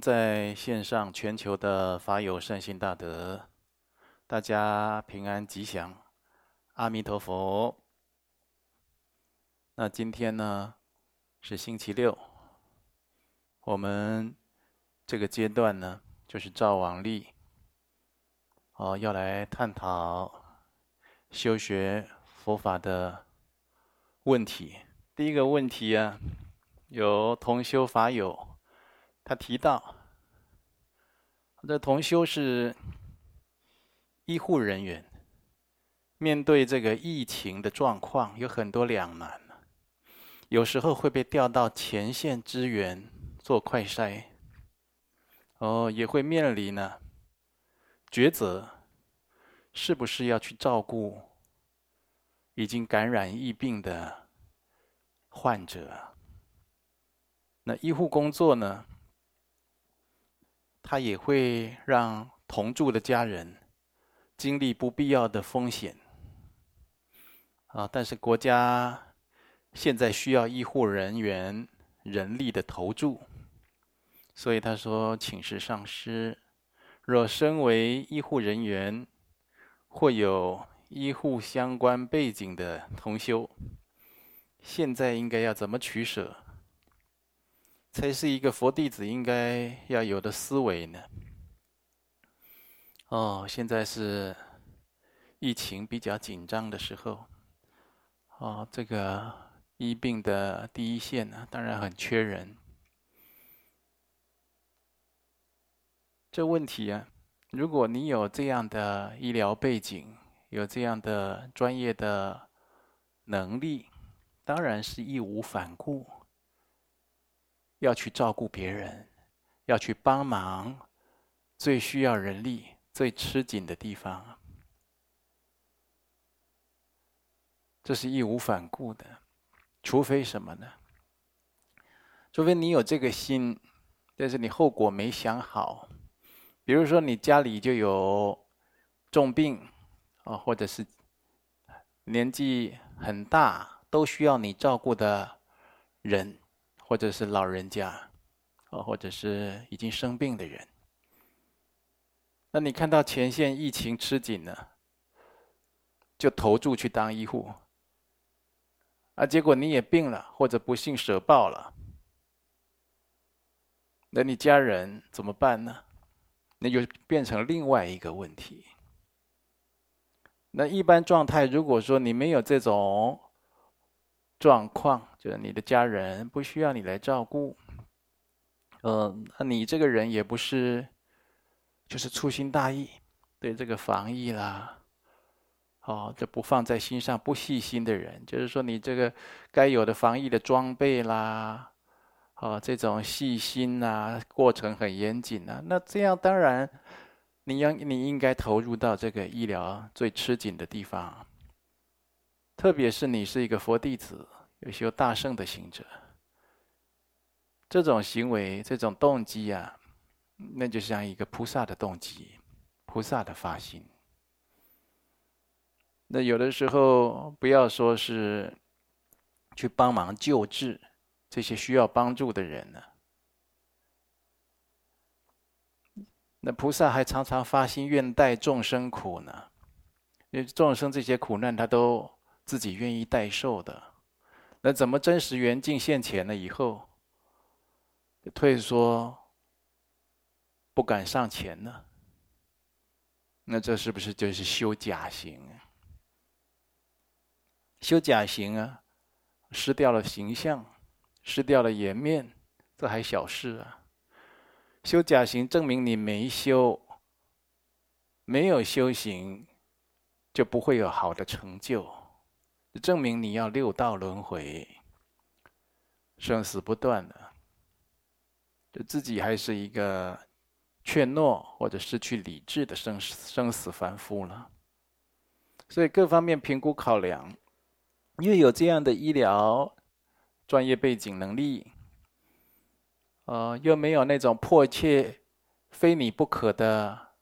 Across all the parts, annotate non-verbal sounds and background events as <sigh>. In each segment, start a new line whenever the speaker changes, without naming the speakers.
在线上全球的法友善心大德，大家平安吉祥，阿弥陀佛。那今天呢是星期六，我们这个阶段呢就是照往例，哦，要来探讨修学佛法的问题。第一个问题啊，有同修法友。他提到，这同修是医护人员，面对这个疫情的状况，有很多两难。有时候会被调到前线支援做快筛，哦，也会面临呢抉择，是不是要去照顾已经感染疫病的患者？那医护工作呢？他也会让同住的家人经历不必要的风险啊！但是国家现在需要医护人员人力的投注，所以他说：“请示上师，若身为医护人员或有医护相关背景的同修，现在应该要怎么取舍？”才是一个佛弟子应该要有的思维呢。哦，现在是疫情比较紧张的时候，哦，这个医病的第一线呢，当然很缺人。这问题啊，如果你有这样的医疗背景，有这样的专业的能力，当然是义无反顾。要去照顾别人，要去帮忙最需要人力、最吃紧的地方，这是义无反顾的。除非什么呢？除非你有这个心，但是你后果没想好。比如说，你家里就有重病啊，或者是年纪很大都需要你照顾的人。或者是老人家，哦，或者是已经生病的人，那你看到前线疫情吃紧了，就投注去当医护，啊，结果你也病了，或者不幸舍报了，那你家人怎么办呢？那就变成另外一个问题。那一般状态，如果说你没有这种。状况就你的家人不需要你来照顾，嗯，那你这个人也不是，就是粗心大意，对这个防疫啦，哦，这不放在心上、不细心的人，就是说你这个该有的防疫的装备啦，哦，这种细心呐，过程很严谨呐，那这样当然，你要你应该投入到这个医疗最吃紧的地方。特别是你是一个佛弟子，有修大圣的行者，这种行为、这种动机啊，那就像一个菩萨的动机、菩萨的发心。那有的时候，不要说是去帮忙救治这些需要帮助的人呢，那菩萨还常常发心愿代众生苦呢，因为众生这些苦难他都。自己愿意代受的，那怎么真实缘尽现前了以后，退缩，不敢上前呢？那这是不是就是修假行啊？修假行啊，失掉了形象，失掉了颜面，这还小事啊。修假行证明你没修，没有修行，就不会有好的成就。证明你要六道轮回，生死不断的，就自己还是一个怯懦或者失去理智的生生死凡夫了。所以各方面评估考量，因为有这样的医疗专业背景能力，呃，又没有那种迫切非你不可的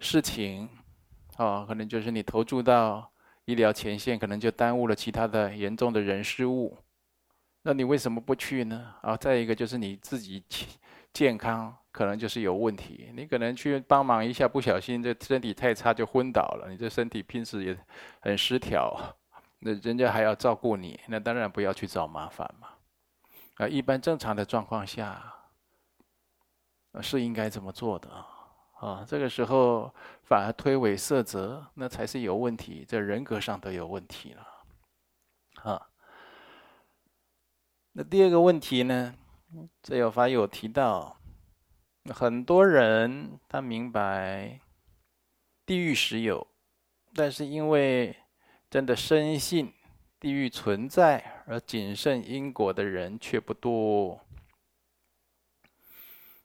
事情，哦，可能就是你投注到。医疗前线可能就耽误了其他的严重的人事物，那你为什么不去呢？啊，再一个就是你自己健康可能就是有问题。你可能去帮忙一下，不小心这身体太差就昏倒了。你这身体平时也很失调，那人家还要照顾你，那当然不要去找麻烦嘛。啊，一般正常的状况下，是应该这么做的啊。啊这个时候反而推诿色责，那才是有问题，这人格上都有问题了。啊，那第二个问题呢？这有法有提到，很多人他明白地狱实有，但是因为真的深信地狱存在而谨慎因果的人却不多。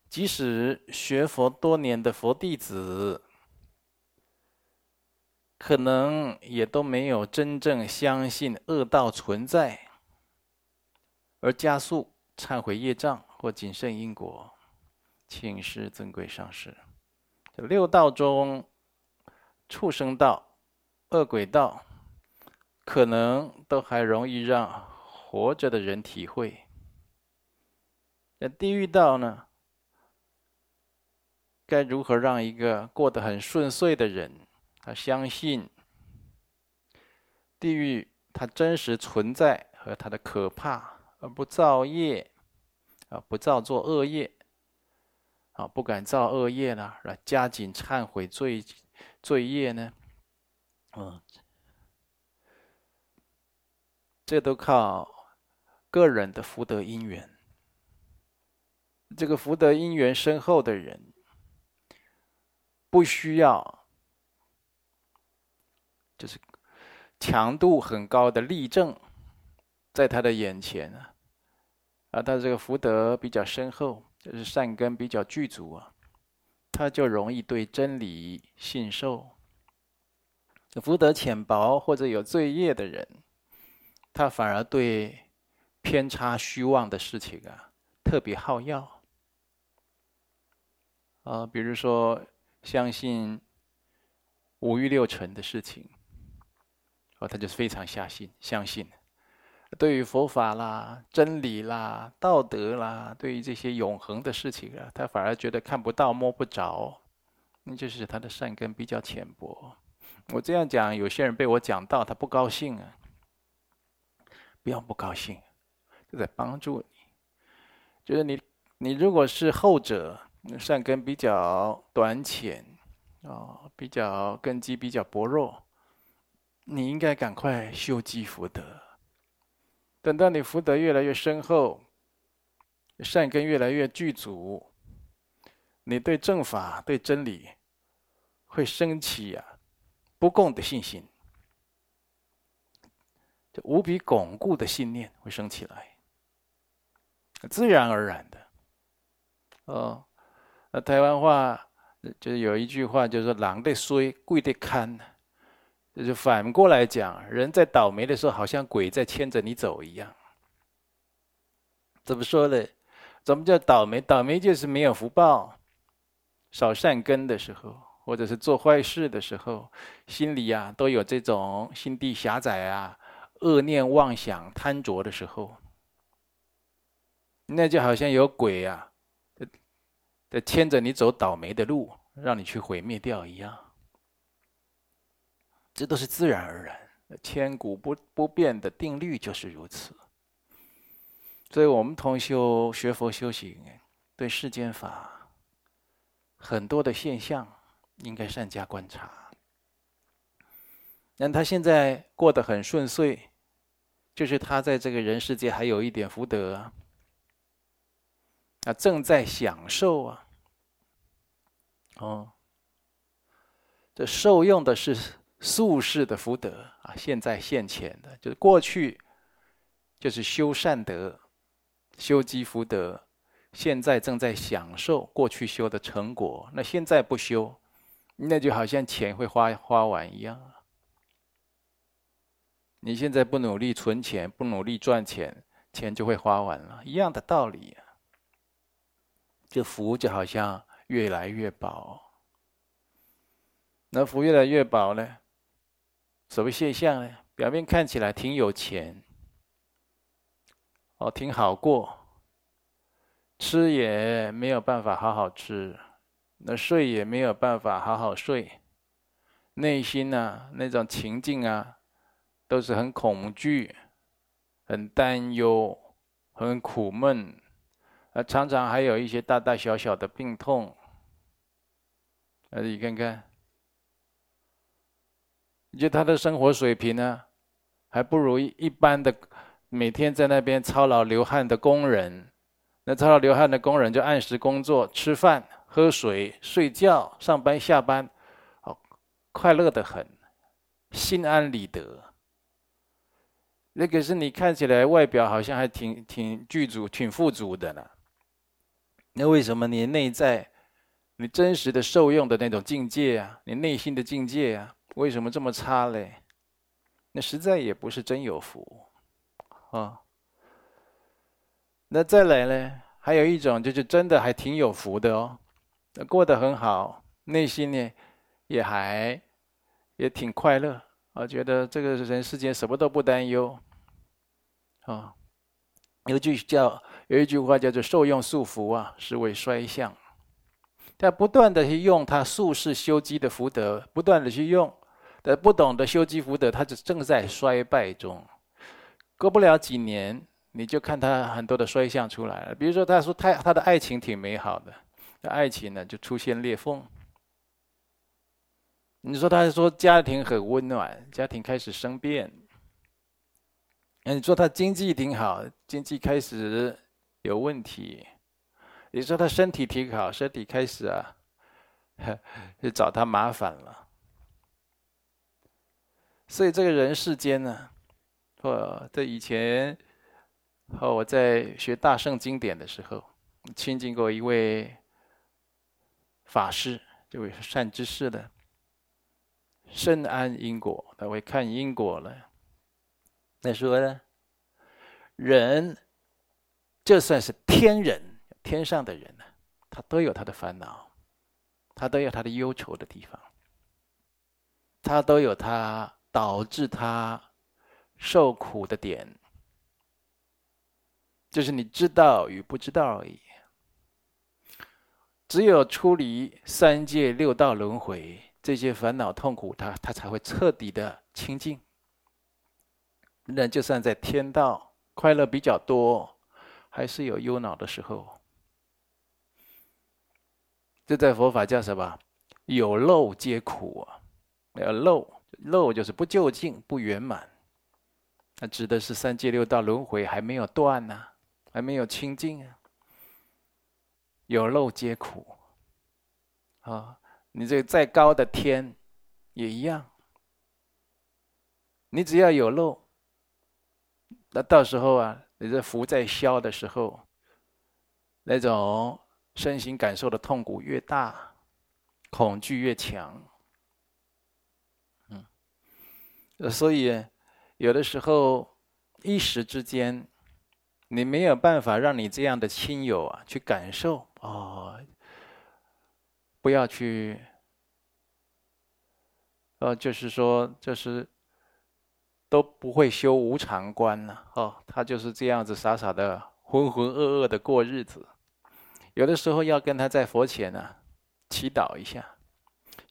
即使学佛多年的佛弟子，可能也都没有真正相信恶道存在，而加速。忏悔业障或谨慎因果，请示尊贵上师。这六道中，畜生道、恶鬼道，可能都还容易让活着的人体会。那地狱道呢？该如何让一个过得很顺遂的人，他相信地狱它真实存在和它的可怕？而不造业，啊，不造作恶业，啊，不敢造恶业了，来加紧忏悔罪罪业呢？嗯，这都靠个人的福德因缘。这个福德因缘深厚的人，不需要，就是强度很高的例证。在他的眼前啊，啊，他这个福德比较深厚，就是善根比较具足啊，他就容易对真理信受。福德浅薄或者有罪业的人，他反而对偏差虚妄的事情啊特别好要。啊，比如说相信五欲六尘的事情，哦，他就非常相信，相信。对于佛法啦、真理啦、道德啦，对于这些永恒的事情啊，他反而觉得看不到、摸不着，那就是他的善根比较浅薄。我这样讲，有些人被我讲到，他不高兴啊。不要不高兴，就在帮助你。就是你，你如果是后者，善根比较短浅，哦，比较根基比较薄弱，你应该赶快修积福德。等到你福德越来越深厚，善根越来越具足，你对正法、对真理会升起呀、啊、不共的信心，就无比巩固的信念会升起来，自然而然的。哦，那台湾话就是有一句话，就是说“人在衰，鬼在看”。就是反过来讲，人在倒霉的时候，好像鬼在牵着你走一样。怎么说呢？怎么叫倒霉？倒霉就是没有福报，少善根的时候，或者是做坏事的时候，心里、啊、都有这种心地狭窄啊、恶念妄想、贪着的时候，那就好像有鬼啊，在牵着你走倒霉的路，让你去毁灭掉一样。这都是自然而然、千古不不变的定律，就是如此。所以，我们同修学佛修行，对世间法很多的现象，应该善加观察。那他现在过得很顺遂，就是他在这个人世界还有一点福德，啊，正在享受啊，哦，这受用的是。宿世的福德啊，现在现前的，就是过去就是修善德、修积福德，现在正在享受过去修的成果。那现在不修，那就好像钱会花花完一样。你现在不努力存钱，不努力赚钱，钱就会花完了，一样的道理啊。这福就好像越来越薄，那福越来越薄呢？什么现象呢？表面看起来挺有钱，哦，挺好过，吃也没有办法好好吃，那睡也没有办法好好睡，内心啊那种情境啊，都是很恐惧、很担忧、很苦闷，啊，常常还有一些大大小小的病痛。啊，你看看，你觉得他的生活水平呢，还不如一般的每天在那边操劳流汗的工人。那操劳流汗的工人就按时工作、吃饭、喝水、睡觉、上班、下班，哦，快乐的很，心安理得。那可是你看起来外表好像还挺挺具足、挺富足的呢。那为什么你内在、你真实的受用的那种境界啊，你内心的境界啊，为什么这么差嘞？那实在也不是真有福，啊。那再来呢？还有一种就是真的还挺有福的哦，过得很好，内心呢也还也挺快乐啊，觉得这个人世间什么都不担忧啊。有句叫有一句话叫做“受用束缚啊，是为衰相”。他不断的去用他宿世修积的福德，不断的去用，但不懂得修积福德，他就正在衰败中，过不了几年。你就看他很多的衰相出来了，比如说他说他他的爱情挺美好的，那爱情呢就出现裂缝。你说他说家庭很温暖，家庭开始生变。那你说他经济挺好，经济开始有问题。你说他身体挺好，身体开始啊，就找他麻烦了。所以这个人世间呢，我在以前。和我在学大圣经典的时候，亲近过一位法师，这位善知识的，深谙因果，他会看因果了。那说呢，人就算是天人，天上的人呢，他都有他的烦恼，他都有他的忧愁的地方，他都有他导致他受苦的点。就是你知道与不知道而已。只有出离三界六道轮回，这些烦恼痛苦，他他才会彻底的清净。那就算在天道快乐比较多，还是有忧恼的时候。这在佛法叫什么？有漏皆苦啊！有漏，漏就是不究竟、不圆满。那指的是三界六道轮回还没有断呢、还没有清净啊，有漏皆苦啊！你这再高的天也一样，你只要有漏，那到时候啊，你这福在消的时候，那种身心感受的痛苦越大，恐惧越强，嗯，所以有的时候一时之间。你没有办法让你这样的亲友啊去感受哦，不要去，呃，就是说，就是都不会修无常观了哦，他就是这样子傻傻的浑浑噩噩的过日子。有的时候要跟他在佛前呢、啊、祈祷一下，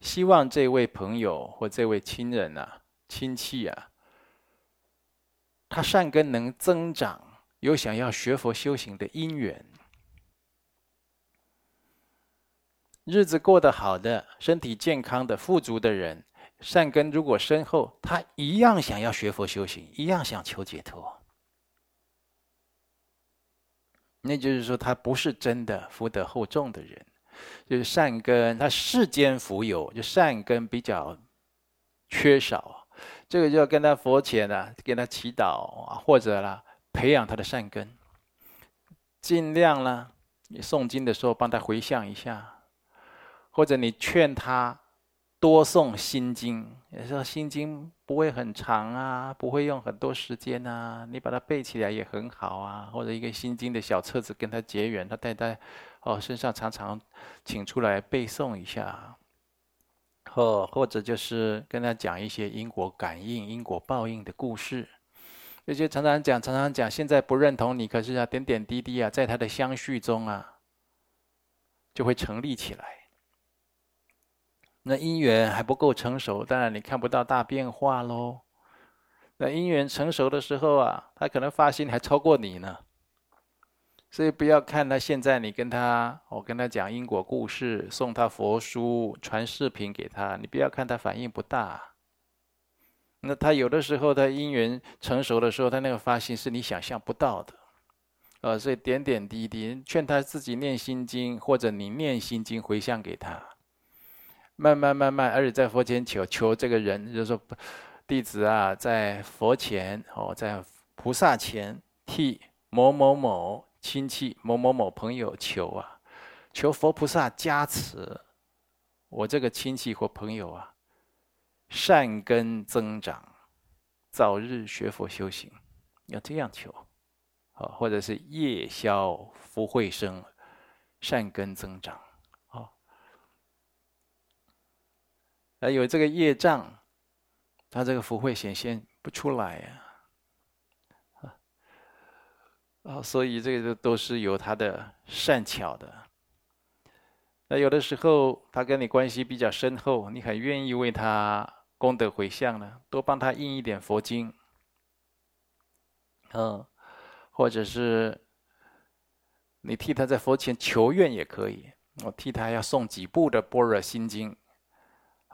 希望这位朋友或这位亲人啊、亲戚啊，他善根能增长。有想要学佛修行的因缘，日子过得好的、身体健康的、富足的人，善根如果深厚，他一样想要学佛修行，一样想求解脱。那就是说，他不是真的福德厚重的人，就是善根，他世间福有，就善根比较缺少，这个就要跟他佛前啊，跟他祈祷啊，或者啦。培养他的善根，尽量呢，你诵经的时候帮他回向一下，或者你劝他多诵心经。有时候心经不会很长啊，不会用很多时间啊，你把它背起来也很好啊。或者一个心经的小册子跟他结缘，他带在哦身上常常请出来背诵一下，或或者就是跟他讲一些因果感应、因果报应的故事。有些常常讲，常常讲，现在不认同你，可是啊，点点滴滴啊，在他的相续中啊，就会成立起来。那因缘还不够成熟，当然你看不到大变化喽。那因缘成熟的时候啊，他可能发心还超过你呢。所以不要看他现在，你跟他，我跟他讲因果故事，送他佛书，传视频给他，你不要看他反应不大。那他有的时候，他因缘成熟的时候，他那个发心是你想象不到的，呃，所以点点滴滴劝他自己念心经，或者你念心经回向给他，慢慢慢慢，而且在佛前求求这个人，就是说弟子啊，在佛前哦，在菩萨前替某某某亲戚、某某某朋友求啊，求佛菩萨加持我这个亲戚或朋友啊。善根增长，早日学佛修行，要这样求，啊，或者是业消福慧生，善根增长，啊，还有这个业障，他这个福慧显现不出来呀，啊，所以这个都是有他的善巧的。那有的时候他跟你关系比较深厚，你很愿意为他。功德回向呢，多帮他印一点佛经，嗯，或者是你替他在佛前求愿也可以。我替他要诵几部的《般若心经》，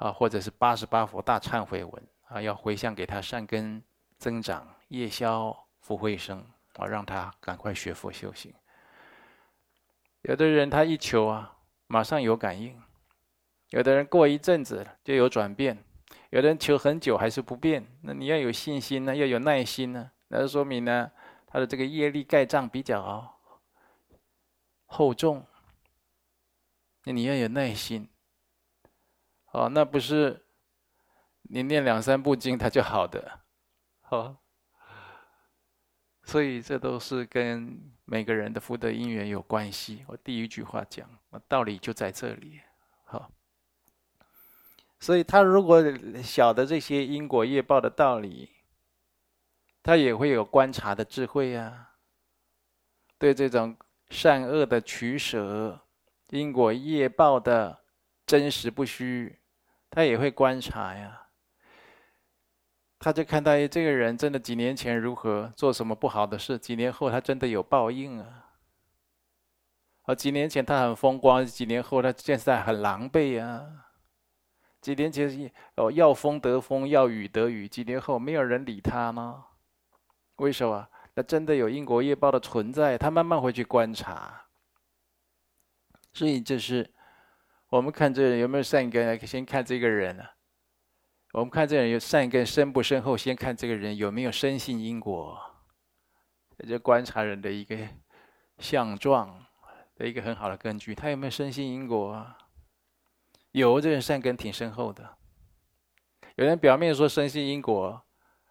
啊，或者是八十八佛大忏悔文啊，要回向给他善根增长、夜消福慧生，啊，让他赶快学佛修行。有的人他一求啊，马上有感应；有的人过一阵子就有转变。有的人求很久还是不变，那你要有信心呢，要有耐心呢，那就说明呢，他的这个业力盖障比较厚重。那你要有耐心，哦，那不是你念两三部经他就好的，好，所以这都是跟每个人的福德因缘有关系。我第一句话讲，道理就在这里，好。所以他如果晓得这些因果业报的道理，他也会有观察的智慧呀。对这种善恶的取舍、因果业报的真实不虚，他也会观察呀。他就看到，哎，这个人真的几年前如何做什么不好的事，几年后他真的有报应啊。啊，几年前他很风光，几年后他现在很狼狈啊。几年前哦，要风得风，要雨得雨。几年后，没有人理他呢？为什么？那真的有因果业报的存在，他慢慢会去观察。所以，这是我们看这人有没有善根，先看这个人啊。我们看这人有善根深不深厚，先看这个人有没有深信因果。这就观察人的一个相状的一个很好的根据，他有没有深信因果啊？有这人善根挺深厚的，有人表面说深信因果，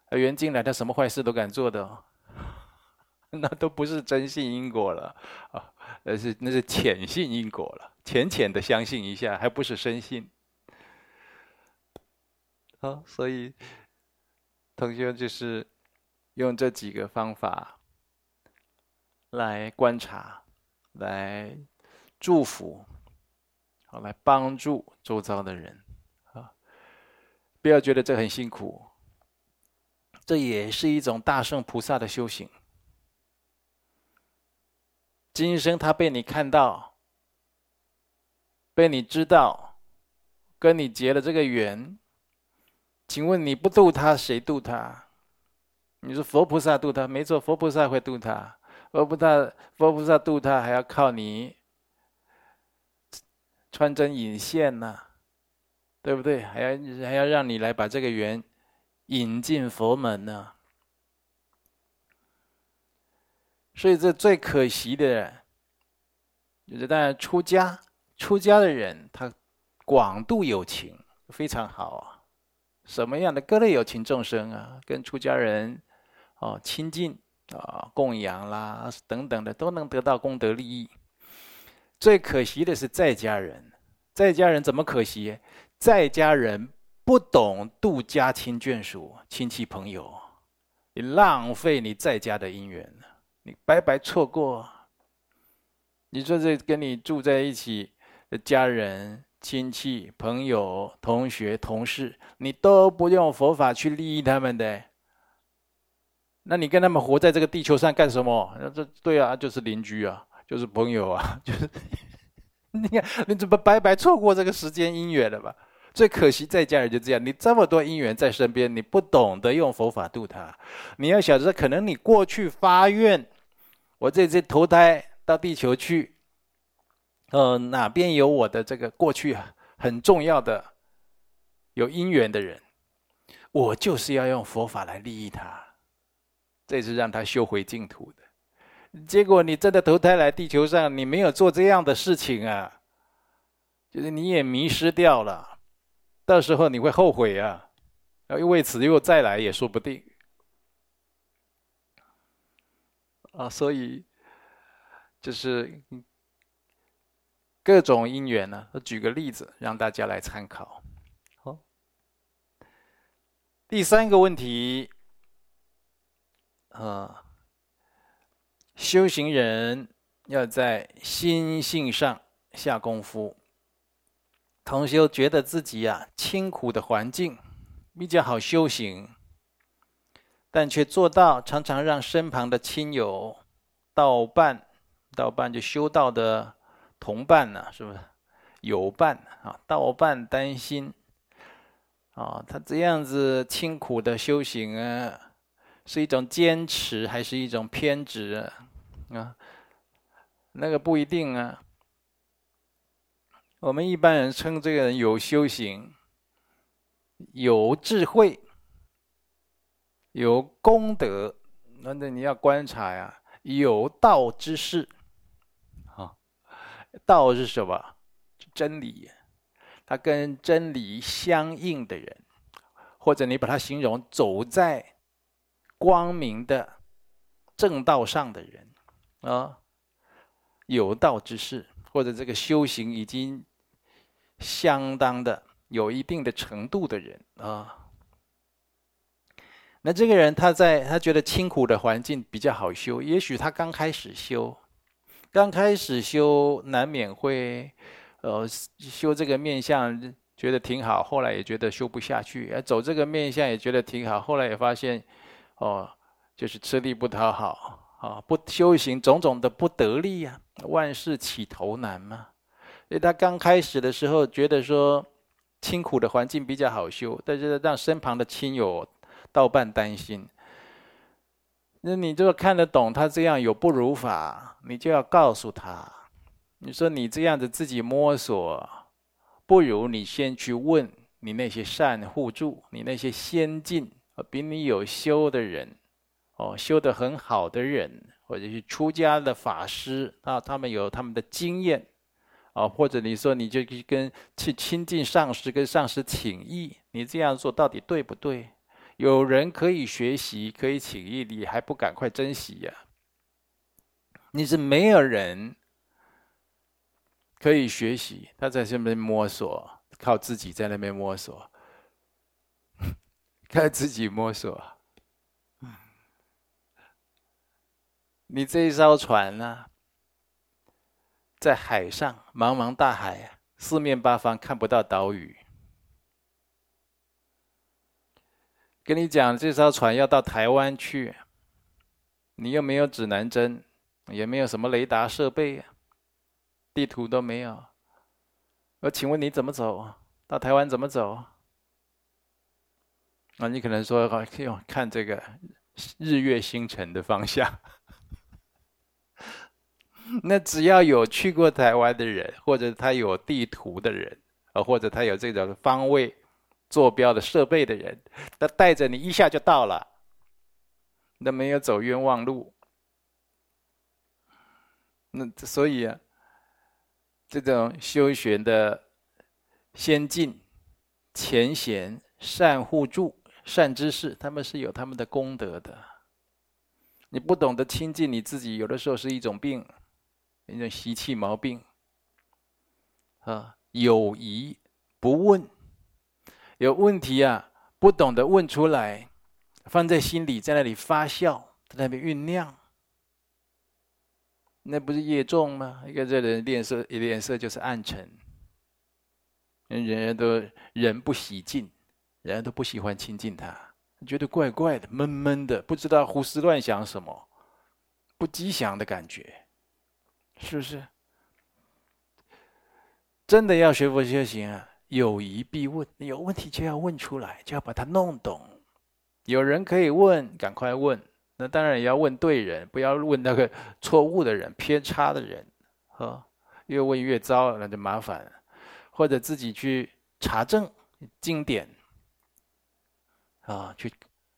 而缘尽来他什么坏事都敢做的，<laughs> 那都不是真信因果了啊，而是那是浅信因果了，浅浅的相信一下，还不是深信。好，所以同学就是用这几个方法来观察，来祝福。好，来帮助周遭的人，啊，不要觉得这很辛苦，这也是一种大圣菩萨的修行。今生他被你看到，被你知道，跟你结了这个缘，请问你不渡他，谁渡他？你说佛菩萨渡他，没错，佛菩萨会渡他，佛菩萨，佛菩萨渡他还要靠你。穿针引线呐，对不对？还要还要让你来把这个缘引进佛门呢。所以这最可惜的，就是当然出家出家的人，他广度有情非常好啊。什么样的各类有情众生啊，跟出家人哦亲近啊供养啦等等的，都能得到功德利益。最可惜的是在家人，在家人怎么可惜？在家人不懂度家亲眷属、亲戚朋友，你浪费你在家的姻缘，你白白错过。你说这跟你住在一起家人、亲戚、朋友、同学、同事，你都不用佛法去利益他们的，那你跟他们活在这个地球上干什么？那这对啊，就是邻居啊，就是朋友啊，<laughs> 就是 <laughs> 你看你怎么白白错过这个时间因缘了吧？最可惜在家人就这样，你这么多因缘在身边，你不懂得用佛法度他。你要晓得，可能你过去发愿，我这次投胎。到地球去，呃，哪边有我的这个过去，很重要的有因缘的人，我就是要用佛法来利益他，这是让他修回净土的。结果你真的投胎来地球上，你没有做这样的事情啊，就是你也迷失掉了，到时候你会后悔啊，要为此又再来也说不定。啊，所以。就是各种因缘呢，我举个例子让大家来参考。好，第三个问题，啊，修行人要在心性上下功夫。同修觉得自己啊，清苦的环境比较好修行，但却做到常常让身旁的亲友道伴。道伴就修道的同伴呢、是不是友伴啊？道伴担心啊，他这样子清苦的修行啊，是一种坚持还是一种偏执啊？啊，那个不一定啊。我们一般人称这个人有修行、有智慧、有功德，那那你要观察呀，有道之士。道是什么？真理，他跟真理相应的人，或者你把它形容走在光明的正道上的人啊，有道之士，或者这个修行已经相当的有一定的程度的人啊。那这个人他在他觉得清苦的环境比较好修，也许他刚开始修。刚开始修难免会，呃，修这个面相觉得挺好，后来也觉得修不下去；走这个面相也觉得挺好，后来也发现，哦，就是吃力不讨好啊，不修行种种的不得力呀，万事起头难嘛。所以他刚开始的时候觉得说清苦的环境比较好修，但是让身旁的亲友道伴担心。那你就看得懂他这样有不如法，你就要告诉他，你说你这样子自己摸索，不如你先去问你那些善互助，你那些先进比你有修的人，哦，修得很好的人，或者是出家的法师啊，他们有他们的经验，啊，或者你说你就去跟去亲近上师，跟上师请益，你这样做到底对不对？有人可以学习，可以请益，你还不赶快珍惜呀？你是没有人可以学习，他在这边摸索，靠自己在那边摸索，<laughs> 靠自己摸索。你这一艘船呢、啊，在海上，茫茫大海，四面八方看不到岛屿。跟你讲，这艘船要到台湾去，你又没有指南针，也没有什么雷达设备，地图都没有。我请问你怎么走？到台湾怎么走？那你可能说，用看这个日月星辰的方向。<laughs> 那只要有去过台湾的人，或者他有地图的人，呃，或者他有这种方位。坐标的设备的人，他带着你一下就到了，那没有走冤枉路。那所以啊，这种修学的先进、前贤、善互助、善知识，他们是有他们的功德的。你不懂得亲近你自己，有的时候是一种病，一种习气毛病。啊，有疑不问。有问题啊，不懂得问出来，放在心里，在那里发酵，在那边酝酿，那不是业重吗？一个这人脸色，一脸色就是暗沉，人人都人不喜近，人人都不喜欢亲近他，觉得怪怪的，闷闷的，不知道胡思乱想什么，不吉祥的感觉，是不是？真的要学佛修行啊，有疑必问，有问题就要问出来，就要把它弄懂。有人可以问，赶快问。那当然也要问对人，不要问那个错误的人、偏差的人。呵，越问越糟，那就麻烦了。或者自己去查证经典，啊，去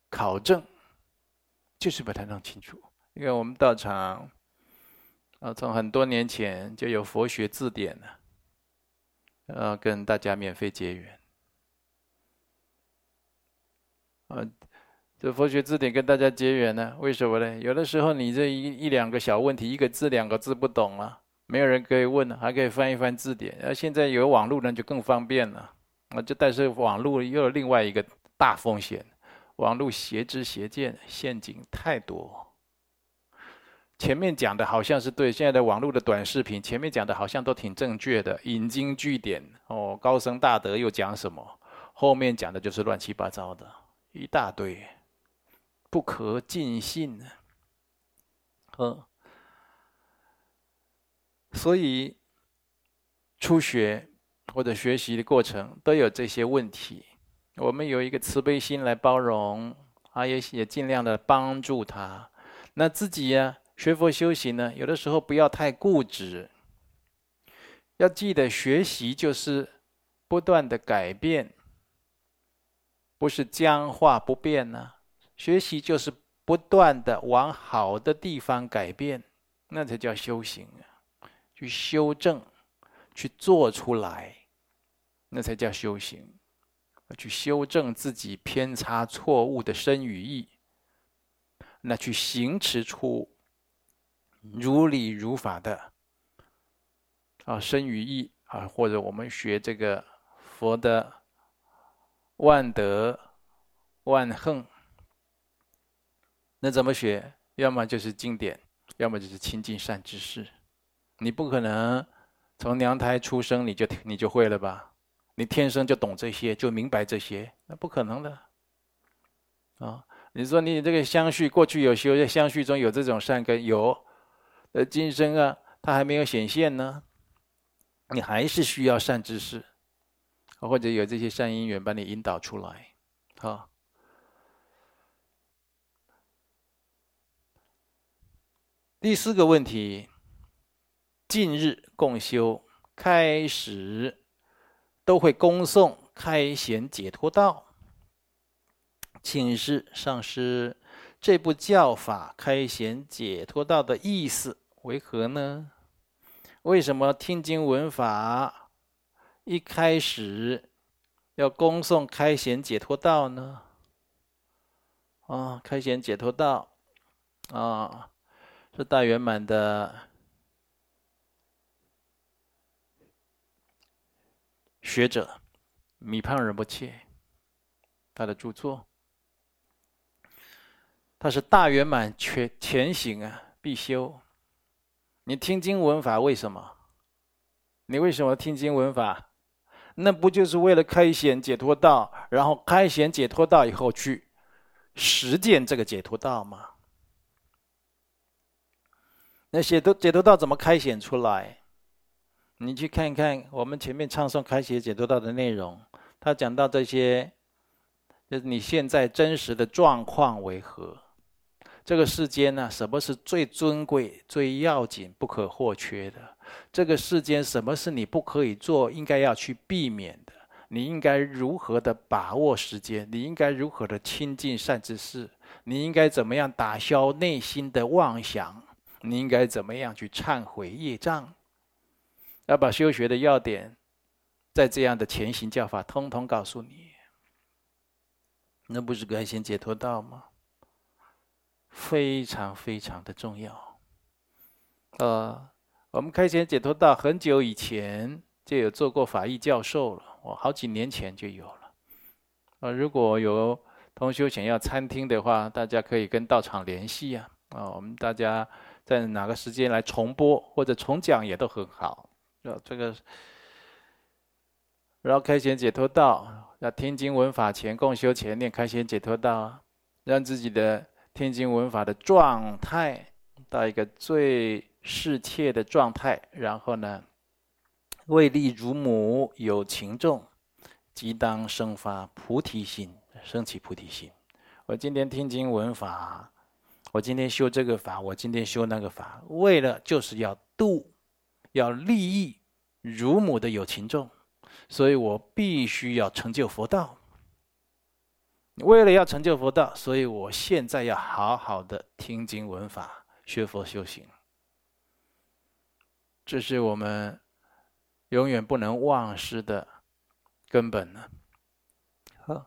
考证，就是把它弄清楚。因为我们道场，啊，从很多年前就有佛学字典了，呃，跟大家免费结缘，啊。这佛学字典跟大家结缘呢？为什么呢？有的时候你这一一两个小问题，一个字两个字不懂啊，没有人可以问，还可以翻一翻字典。而现在有网络呢，就更方便了。啊，就但是网络又有另外一个大风险，网络邪知邪见，陷阱太多。前面讲的好像是对，现在的网络的短视频，前面讲的好像都挺正确的，引经据典哦，高僧大德又讲什么，后面讲的就是乱七八糟的一大堆。不可尽信呢，嗯，所以初学或者学习的过程都有这些问题。我们有一个慈悲心来包容，啊，也也尽量的帮助他。那自己呀，学佛修行呢，有的时候不要太固执，要记得学习就是不断的改变，不是僵化不变呢。学习就是不断的往好的地方改变，那才叫修行啊！去修正，去做出来，那才叫修行。去修正自己偏差错误的身与意，那去行持出如理如法的啊身语意啊，或者我们学这个佛的万德万行。那怎么学？要么就是经典，要么就是亲近善知识。你不可能从娘胎出生你就你就会了吧？你天生就懂这些，就明白这些，那不可能的。啊，你说你这个相续过去有修，在相续中有这种善根，有，呃，今生啊，它还没有显现呢，你还是需要善知识，或者有这些善因缘把你引导出来，好。第四个问题，近日共修开始都会恭诵开显解脱道，请示上师，这部教法开显解脱道的意思为何呢？为什么听经闻法一开始要恭诵开显解脱道呢？啊，开显解脱道啊。是大圆满的学者米胖仁波切，他的著作，他是大圆满全前行啊，必修。你听经闻法为什么？你为什么听经闻法？那不就是为了开显解脱道，然后开显解脱道以后去实践这个解脱道吗？那解脱解脱道怎么开显出来？你去看一看我们前面唱诵开显解脱道的内容，他讲到这些，就是你现在真实的状况为何？这个世间呢，什么是最尊贵、最要紧、不可或缺的？这个世间什么是你不可以做、应该要去避免的？你应该如何的把握时间？你应该如何的亲近善知识？你应该怎么样打消内心的妄想？你应该怎么样去忏悔业障？要把修学的要点，在这样的前行教法，通通告诉你。那不是开显解脱道吗？非常非常的重要。呃，我们开显解脱道很久以前就有做过法义教授了，我好几年前就有了。呃，如果有同修想要参听的话，大家可以跟道场联系啊。啊，我们大家在哪个时间来重播或者重讲也都很好。啊，这个，然后开显解脱道，要听经闻法前共修前念开显解脱道，让自己的天经文法的状态到一个最适切的状态，然后呢，为利如母有情众，即当生发菩提心，升起菩提心。我今天听经闻法，我今天修这个法，我今天修那个法，为了就是要度。要利益如母的有情众，所以我必须要成就佛道。为了要成就佛道，所以我现在要好好的听经闻法，学佛修行。这是我们永远不能忘失的根本呢。好，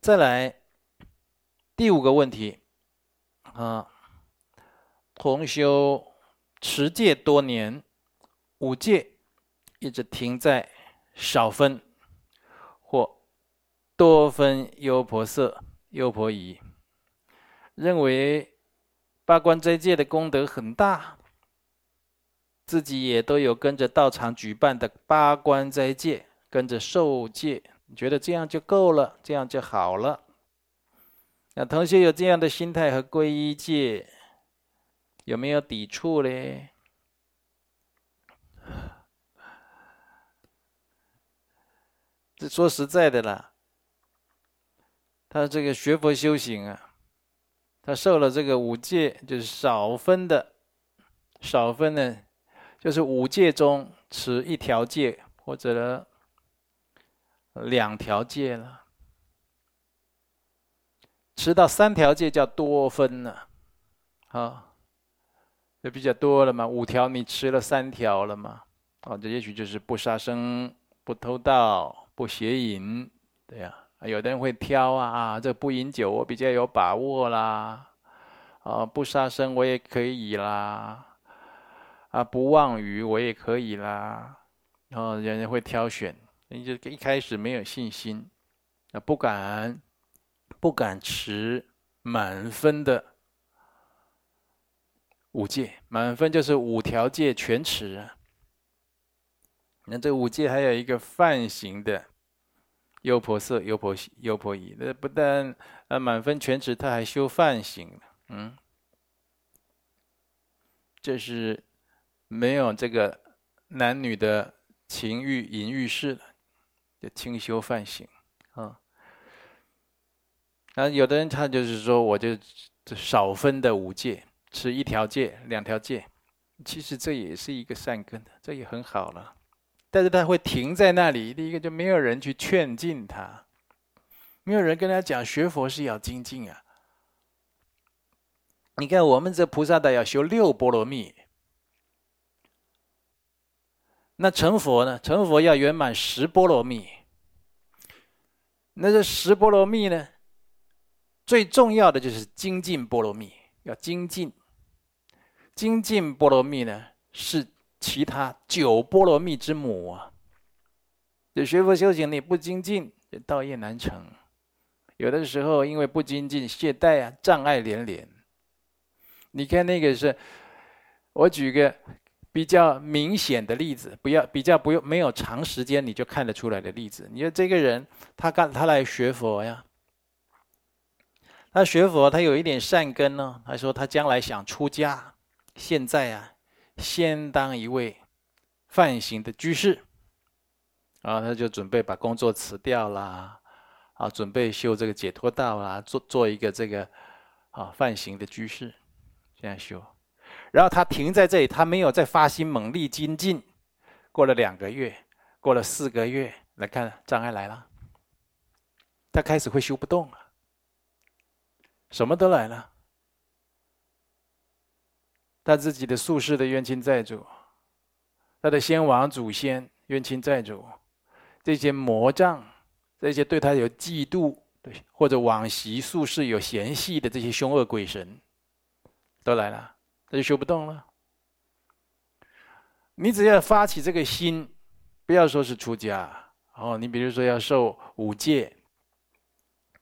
再来第五个问题啊，同修。持戒多年，五戒一直停在少分或多分优婆塞、优婆夷，认为八关斋戒的功德很大，自己也都有跟着道场举办的八关斋戒，跟着受戒，觉得这样就够了，这样就好了。那同学有这样的心态和皈依戒。有没有抵触嘞？这说实在的啦，他这个学佛修行啊，他受了这个五戒，就是少分的，少分呢，就是五戒中持一条戒或者呢两条戒了，持到三条戒叫多分了，啊。就比较多了嘛，五条你吃了三条了嘛，哦，这也许就是不杀生、不偷盗、不邪淫，对呀、有的人会挑啊，这不饮酒我比较有把握啦，啊，不杀生我也可以啦，啊，不妄语我也可以啦，然后人人会挑选，你就一开始没有信心，啊，不敢，不敢持满分的。五戒满分就是五条戒全持啊。那这五戒还有一个梵行的优婆塞、优婆优婆夷，那不但啊满分全持，他还修梵行。嗯，这是没有这个男女的情欲淫欲事的，就清修梵行啊。那，有的人他就是说，我就少分的五戒。吃一条戒、两条戒，其实这也是一个善根的，这也很好了。但是他会停在那里，第一个就没有人去劝进他，没有人跟他讲学佛是要精进啊。你看我们这菩萨道要修六波罗蜜，那成佛呢？成佛要圆满十波罗蜜。那这十波罗蜜呢，最重要的就是精进波罗蜜，要精进。精进波罗蜜呢，是其他九波罗蜜之母啊。这学佛修行你不精进，道业难成。有的时候因为不精进，懈怠啊，障碍连连。你看那个是，我举个比较明显的例子，不要比较不用没有长时间你就看得出来的例子。你说这个人，他干他来学佛呀，他学佛他有一点善根呢，他说他将来想出家。现在啊，先当一位梵行的居士，然后他就准备把工作辞掉啦，啊，准备修这个解脱道啦，做做一个这个啊梵行的居士，这样修。然后他停在这里，他没有再发心猛力精进。过了两个月，过了四个月，来看障碍来了，他开始会修不动了，什么都来了。他自己的宿世的冤亲债主，他的先王祖先冤亲债主，这些魔障，这些对他有嫉妒，对或者往昔宿世有嫌隙的这些凶恶鬼神，都来了，他就修不动了。你只要发起这个心，不要说是出家哦，你比如说要受五戒，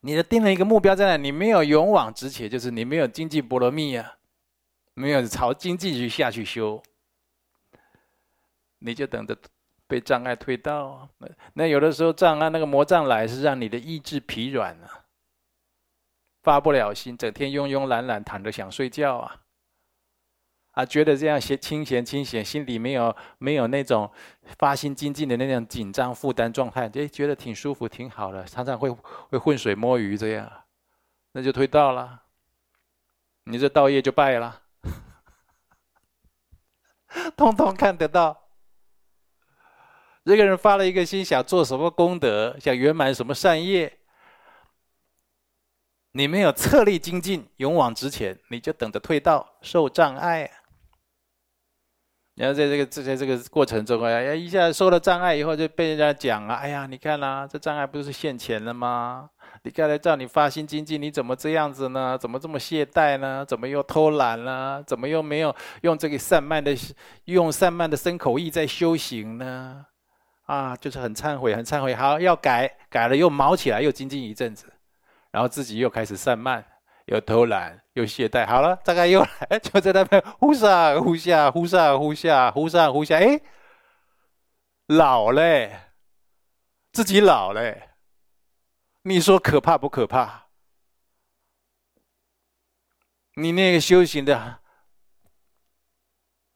你的定了一个目标在哪？你没有勇往直前，就是你没有精进波罗蜜啊，没有朝精进去下去修，你就等着被障碍推到。那有的时候障碍那个魔障来，是让你的意志疲软啊，发不了心，整天慵慵懒懒躺着想睡觉啊。啊，觉得这样闲清闲清闲，心里没有没有那种发心精进的那种紧张负担状态，就觉得挺舒服挺好的，常常会会浑水摸鱼这样，那就推到了，你这道业就败了，<laughs> 通通看得到。这个人发了一个心，想做什么功德，想圆满什么善业，你没有策力精进，勇往直前，你就等着退道，受障碍。然后在这个这在这个过程中啊，一下受了障碍以后，就被人家讲啊，哎呀，你看啦，这障碍不是现前了吗？你刚才叫你发心精进，你怎么这样子呢？怎么这么懈怠呢？怎么又偷懒了？怎么又没有用这个散漫的用散漫的身口意在修行呢？啊，就是很忏悔，很忏悔，好要改，改了又毛起来，又精进一阵子，然后自己又开始散漫。又偷懒，又懈怠，好了，大概又来，<laughs> 就在那边忽上忽下，忽上忽下，忽上忽下，哎，老嘞，自己老嘞，你说可怕不可怕？你那个修行的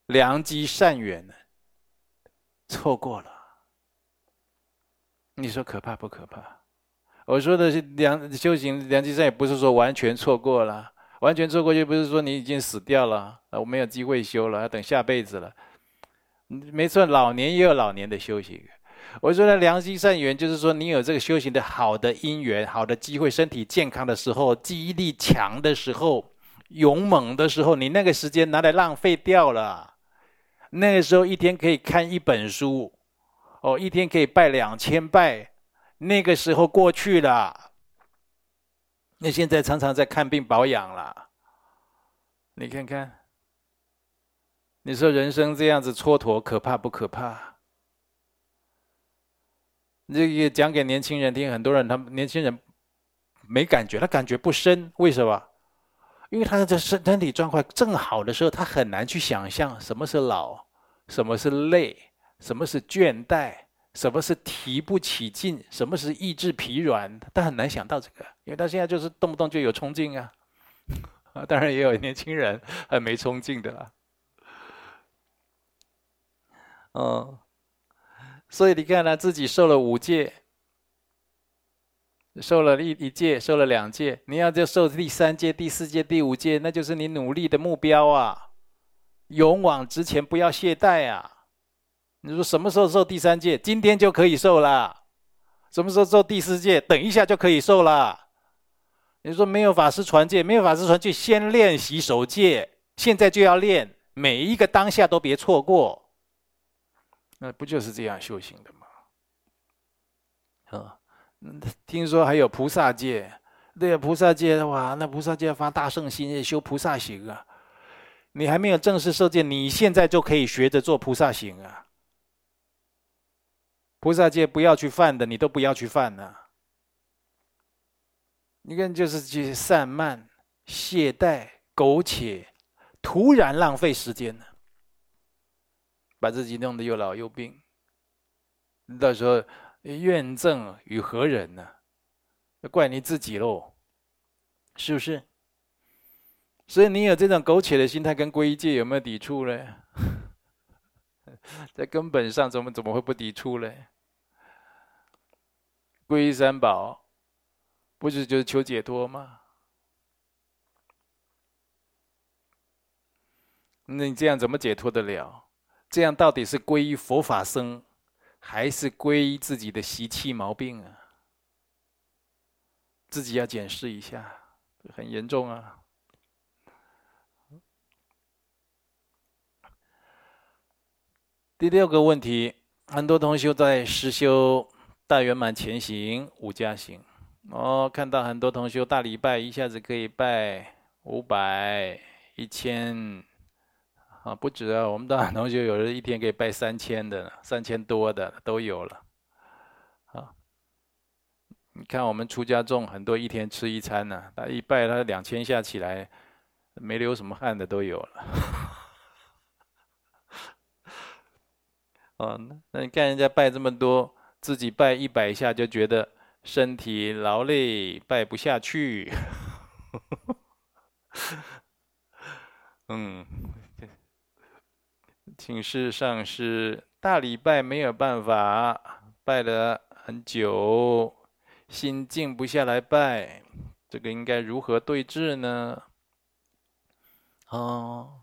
良机善缘呢，错过了，你说可怕不可怕？我说的是良修行良机善，也不是说完全错过了，完全错过就不是说你已经死掉了，我没有机会修了，要等下辈子了。没错，老年也有老年的修行。我说的良心善缘，就是说你有这个修行的好的因缘、好的机会，身体健康的时候，记忆力强的时候，勇猛的时候，你那个时间拿来浪费掉了。那个时候一天可以看一本书，哦，一天可以拜两千拜。那个时候过去了，那现在常常在看病保养了。你看看，你说人生这样子蹉跎，可怕不可怕？这个讲给年轻人听，很多人他们年轻人没感觉，他感觉不深。为什么？因为他的身身体状况正好的时候，他很难去想象什么是老，什么是累，什么是倦怠。什么是提不起劲？什么是意志疲软？他很难想到这个，因为他现在就是动不动就有冲劲啊。当然也有年轻人很没冲劲的啦。嗯，所以你看他自己受了五戒，受了一一戒，受了两戒，你要就受第三戒、第四戒、第五戒，那就是你努力的目标啊！勇往直前，不要懈怠啊！你说什么时候受第三戒？今天就可以受了。什么时候受第四戒？等一下就可以受了。你说没有法师传戒，没有法师传戒，先练习守戒，现在就要练，每一个当下都别错过。那不就是这样修行的吗？啊，听说还有菩萨戒，对，菩萨戒哇，那菩萨戒发大圣心，修菩萨行啊。你还没有正式受戒，你现在就可以学着做菩萨行啊。菩萨戒不要去犯的，你都不要去犯呢。你看，就是去散漫、懈怠、苟且，突然浪费时间呢，把自己弄得又老又病。到时候怨憎与何人呢？怪你自己喽，是不是？所以你有这种苟且的心态，跟皈依戒有没有抵触呢？<laughs> 在根本上，怎么怎么会不抵触呢？皈依三宝，不是就是求解脱吗？那你这样怎么解脱得了？这样到底是皈依佛法僧，还是皈依自己的习气毛病啊？自己要检视一下，很严重啊。第六个问题，很多同学在实修。大圆满前行五加行，哦，看到很多同学大礼拜一下子可以拜五百、一千，啊，不止啊，我们大同学有人一天可以拜三千的，三千多的都有了，啊，你看我们出家众很多一天吃一餐呢、他一拜他两千下起来，没流什么汗的都有了。哦，<laughs> 那你看人家拜这么多，自己拜一百下就觉得身体劳累，拜不下去。<laughs> 嗯，请示上师，大礼拜没有办法拜了很久，心静不下来拜，这个应该如何对治呢？哦，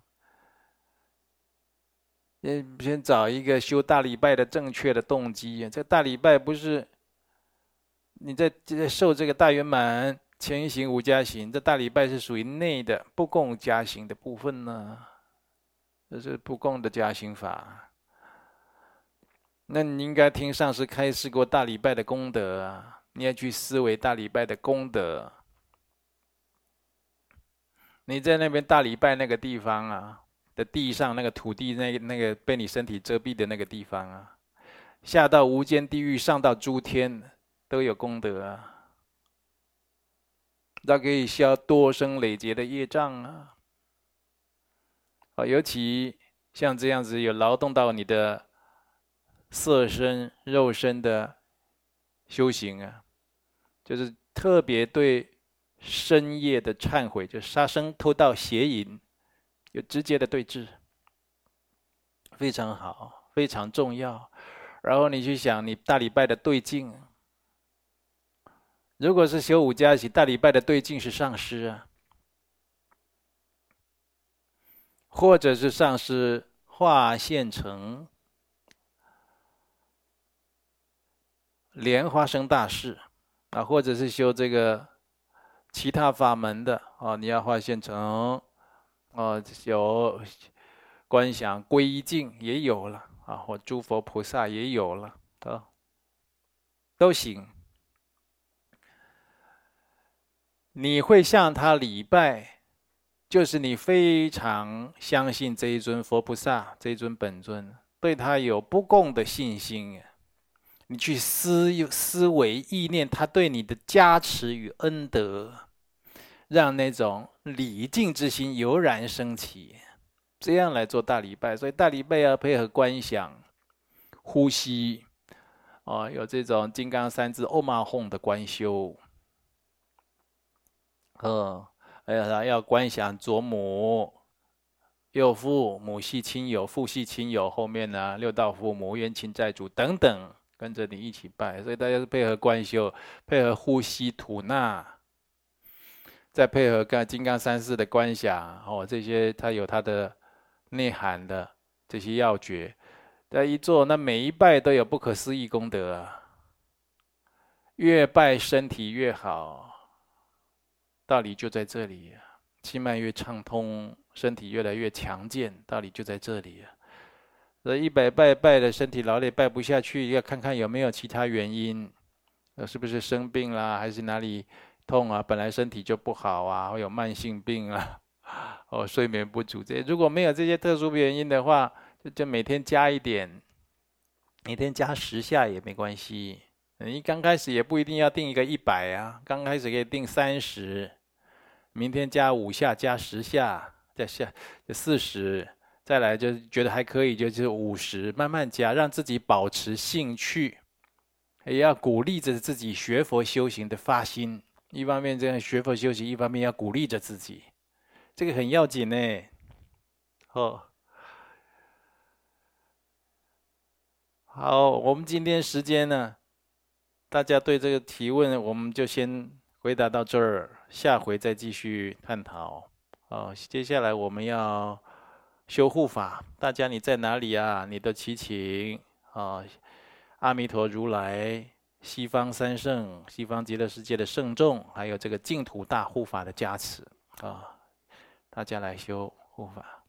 先先找一个修大礼拜的正确的动机。这大礼拜不是你在在受这个大圆满。前行五加行，这大礼拜是属于内的不共加行的部分呢，这是不共的加行法。那你应该听上师开示过大礼拜的功德啊，你要去思维大礼拜的功德。你在那边大礼拜那个地方啊的地上那个土地那那个被你身体遮蔽的那个地方啊，下到无间地狱，上到诸天都有功德啊。它可以消多生累劫的业障啊！啊，尤其像这样子有劳动到你的色身、肉身的修行啊，就是特别对深夜的忏悔，就杀生、偷盗、邪淫，有直接的对治，非常好，非常重要。然后你去想，你大礼拜的对境。如果是修五加行大礼拜的对境是上师啊，或者是上师化现成莲花生大士啊，或者是修这个其他法门的啊，你要化现成啊，有观想皈依境也有了啊，或诸佛菩萨也有了啊，都行。你会向他礼拜，就是你非常相信这一尊佛菩萨，这一尊本尊，对他有不共的信心。你去思思维意念，他对你的加持与恩德，让那种礼敬之心油然升起，这样来做大礼拜。所以大礼拜要配合观想、呼吸，哦，有这种金刚三字 Om Hum 的观修。嗯，哎呀，要观想左母、右父、母系亲友、父系亲友，后面呢六道父母、冤亲债主等等，跟着你一起拜。所以大家是配合观修，配合呼吸吐纳，再配合干金刚三世的观想哦，这些它有它的内涵的这些要诀。在一做，那每一拜都有不可思议功德啊，越拜身体越好。道理就在这里，气脉越畅通，身体越来越强健。道理就在这里。这一百拜拜的身体劳累，拜不下去，要看看有没有其他原因，呃是不是生病啦，还是哪里痛啊？本来身体就不好啊，会有慢性病啊，<laughs> 哦，睡眠不足这。如果没有这些特殊原因的话，就就每天加一点，每天加十下也没关系。你刚开始也不一定要定一个一百啊，刚开始可以定三十。明天加五下，加十下，再下就四十，再来就觉得还可以，就是五十，慢慢加，让自己保持兴趣，也要鼓励着自己学佛修行的发心。一方面这样学佛修行，一方面要鼓励着自己，这个很要紧呢。哦，好，我们今天时间呢，大家对这个提问，我们就先回答到这儿。下回再继续探讨。哦，接下来我们要修护法，大家你在哪里啊？你的祈请啊，阿弥陀如来、西方三圣、西方极乐世界的圣众，还有这个净土大护法的加持啊，大家来修护法。